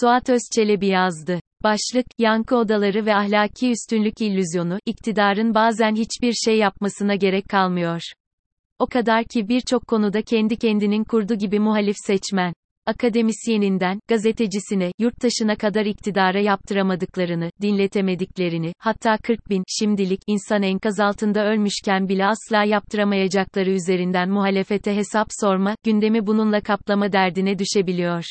Suat Özçelebi yazdı. Başlık, yankı odaları ve ahlaki üstünlük illüzyonu, iktidarın bazen hiçbir şey yapmasına gerek kalmıyor. O kadar ki birçok konuda kendi kendinin kurdu gibi muhalif seçmen. Akademisyeninden, gazetecisine, yurttaşına kadar iktidara yaptıramadıklarını, dinletemediklerini, hatta 40 bin, şimdilik, insan enkaz altında ölmüşken bile asla yaptıramayacakları üzerinden muhalefete hesap sorma, gündemi bununla kaplama derdine düşebiliyor.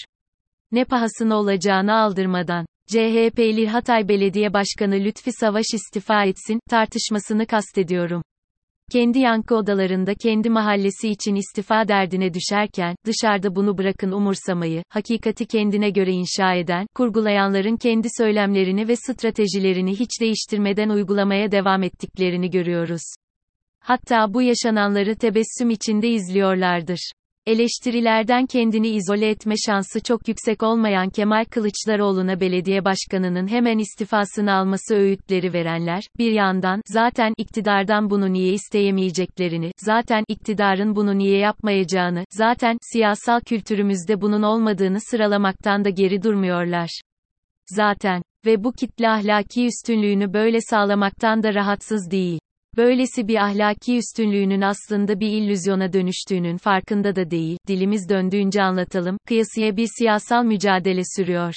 Ne pahasına olacağını aldırmadan. CHP'li Hatay Belediye Başkanı Lütfi Savaş istifa etsin, tartışmasını kastediyorum. Kendi yankı odalarında kendi mahallesi için istifa derdine düşerken, dışarıda bunu bırakın umursamayı, hakikati kendine göre inşa eden, kurgulayanların kendi söylemlerini ve stratejilerini hiç değiştirmeden uygulamaya devam ettiklerini görüyoruz. Hatta bu yaşananları tebessüm içinde izliyorlardır. Eleştirilerden kendini izole etme şansı çok yüksek olmayan Kemal Kılıçdaroğlu'na belediye başkanının hemen istifasını alması öğütleri verenler, bir yandan, zaten iktidardan bunu niye isteyemeyeceklerini, zaten iktidarın bunu niye yapmayacağını, zaten siyasal kültürümüzde bunun olmadığını sıralamaktan da geri durmuyorlar. Zaten ve bu kitle ahlaki üstünlüğünü böyle sağlamaktan da rahatsız değil. Böylesi bir ahlaki üstünlüğünün aslında bir illüzyona dönüştüğünün farkında da değil, dilimiz döndüğünce anlatalım, kıyasıya bir siyasal mücadele sürüyor.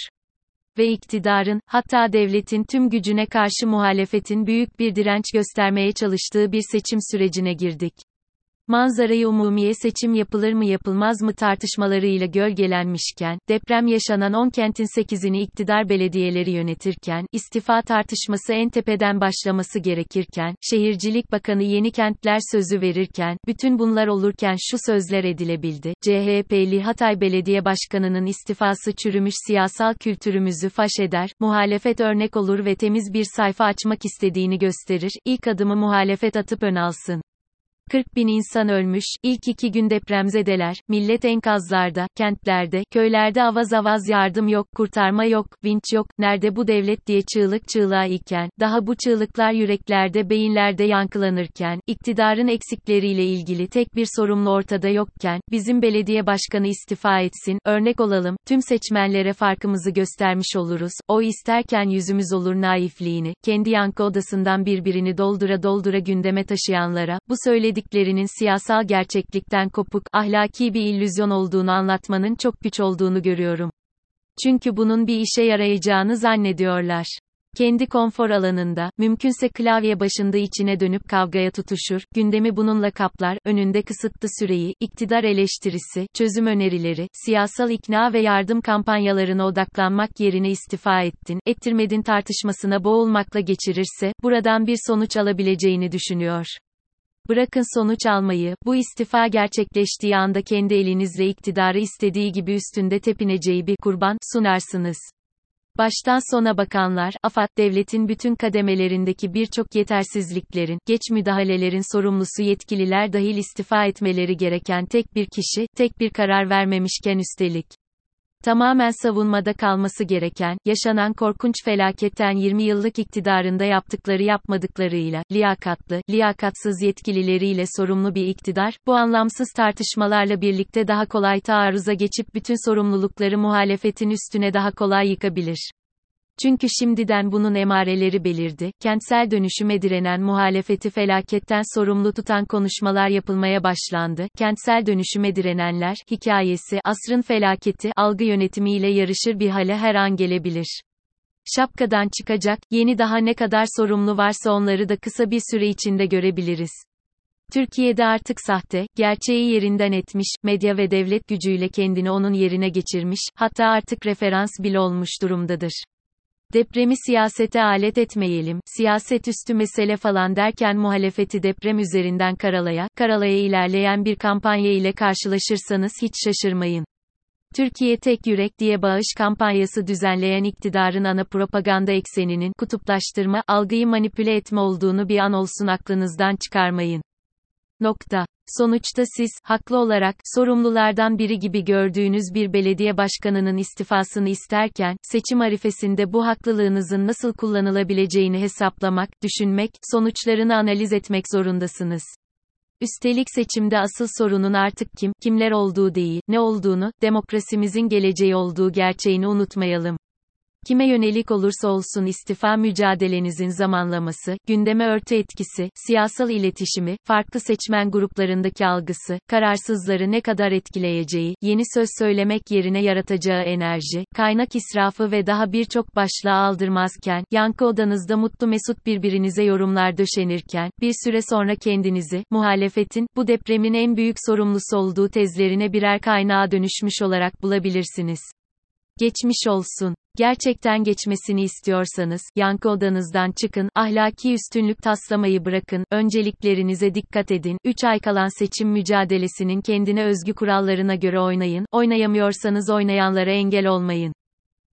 Ve iktidarın, hatta devletin tüm gücüne karşı muhalefetin büyük bir direnç göstermeye çalıştığı bir seçim sürecine girdik. Manzarayı umumiye seçim yapılır mı yapılmaz mı tartışmalarıyla gölgelenmişken, deprem yaşanan 10 kentin 8'ini iktidar belediyeleri yönetirken, istifa tartışması en tepeden başlaması gerekirken, Şehircilik Bakanı yeni kentler sözü verirken, bütün bunlar olurken şu sözler edilebildi. CHP'li Hatay Belediye Başkanı'nın istifası çürümüş siyasal kültürümüzü faş eder, muhalefet örnek olur ve temiz bir sayfa açmak istediğini gösterir, ilk adımı muhalefet atıp ön alsın. 40 bin insan ölmüş, ilk iki gün depremzedeler, millet enkazlarda, kentlerde, köylerde avaz avaz yardım yok, kurtarma yok, vinç yok, nerede bu devlet diye çığlık çığlığa iken, daha bu çığlıklar yüreklerde beyinlerde yankılanırken, iktidarın eksikleriyle ilgili tek bir sorumlu ortada yokken, bizim belediye başkanı istifa etsin, örnek olalım, tüm seçmenlere farkımızı göstermiş oluruz, o isterken yüzümüz olur naifliğini, kendi yankı odasından birbirini doldura doldura gündeme taşıyanlara, bu söylediği söylediklerinin siyasal gerçeklikten kopuk, ahlaki bir illüzyon olduğunu anlatmanın çok güç olduğunu görüyorum. Çünkü bunun bir işe yarayacağını zannediyorlar kendi konfor alanında, mümkünse klavye başında içine dönüp kavgaya tutuşur, gündemi bununla kaplar, önünde kısıtlı süreyi, iktidar eleştirisi, çözüm önerileri, siyasal ikna ve yardım kampanyalarına odaklanmak yerine istifa ettin, ettirmedin tartışmasına boğulmakla geçirirse, buradan bir sonuç alabileceğini düşünüyor. Bırakın sonuç almayı, bu istifa gerçekleştiği anda kendi elinizle iktidarı istediği gibi üstünde tepineceği bir kurban sunarsınız. Baştan sona bakanlar, AFAD, devletin bütün kademelerindeki birçok yetersizliklerin, geç müdahalelerin sorumlusu yetkililer dahil istifa etmeleri gereken tek bir kişi, tek bir karar vermemişken üstelik tamamen savunmada kalması gereken, yaşanan korkunç felaketten 20 yıllık iktidarında yaptıkları yapmadıklarıyla, liyakatlı, liyakatsız yetkilileriyle sorumlu bir iktidar, bu anlamsız tartışmalarla birlikte daha kolay taarruza geçip bütün sorumlulukları muhalefetin üstüne daha kolay yıkabilir. Çünkü şimdiden bunun emareleri belirdi, kentsel dönüşüme direnen muhalefeti felaketten sorumlu tutan konuşmalar yapılmaya başlandı, kentsel dönüşüme direnenler, hikayesi, asrın felaketi, algı yönetimiyle yarışır bir hale her an gelebilir. Şapkadan çıkacak, yeni daha ne kadar sorumlu varsa onları da kısa bir süre içinde görebiliriz. Türkiye'de artık sahte, gerçeği yerinden etmiş, medya ve devlet gücüyle kendini onun yerine geçirmiş, hatta artık referans bile olmuş durumdadır. Depremi siyasete alet etmeyelim, siyaset üstü mesele falan derken muhalefeti deprem üzerinden karalaya, karalaya ilerleyen bir kampanya ile karşılaşırsanız hiç şaşırmayın. Türkiye Tek Yürek diye bağış kampanyası düzenleyen iktidarın ana propaganda ekseninin kutuplaştırma, algıyı manipüle etme olduğunu bir an olsun aklınızdan çıkarmayın. Nokta. Sonuçta siz, haklı olarak, sorumlulardan biri gibi gördüğünüz bir belediye başkanının istifasını isterken, seçim arifesinde bu haklılığınızın nasıl kullanılabileceğini hesaplamak, düşünmek, sonuçlarını analiz etmek zorundasınız. Üstelik seçimde asıl sorunun artık kim, kimler olduğu değil, ne olduğunu, demokrasimizin geleceği olduğu gerçeğini unutmayalım. Kime yönelik olursa olsun istifa mücadelenizin zamanlaması, gündeme örtü etkisi, siyasal iletişimi, farklı seçmen gruplarındaki algısı, kararsızları ne kadar etkileyeceği, yeni söz söylemek yerine yaratacağı enerji, kaynak israfı ve daha birçok başlığa aldırmazken, yankı odanızda mutlu mesut birbirinize yorumlar döşenirken, bir süre sonra kendinizi, muhalefetin, bu depremin en büyük sorumlusu olduğu tezlerine birer kaynağa dönüşmüş olarak bulabilirsiniz. Geçmiş olsun. Gerçekten geçmesini istiyorsanız, yankı odanızdan çıkın, ahlaki üstünlük taslamayı bırakın, önceliklerinize dikkat edin, 3 ay kalan seçim mücadelesinin kendine özgü kurallarına göre oynayın, oynayamıyorsanız oynayanlara engel olmayın.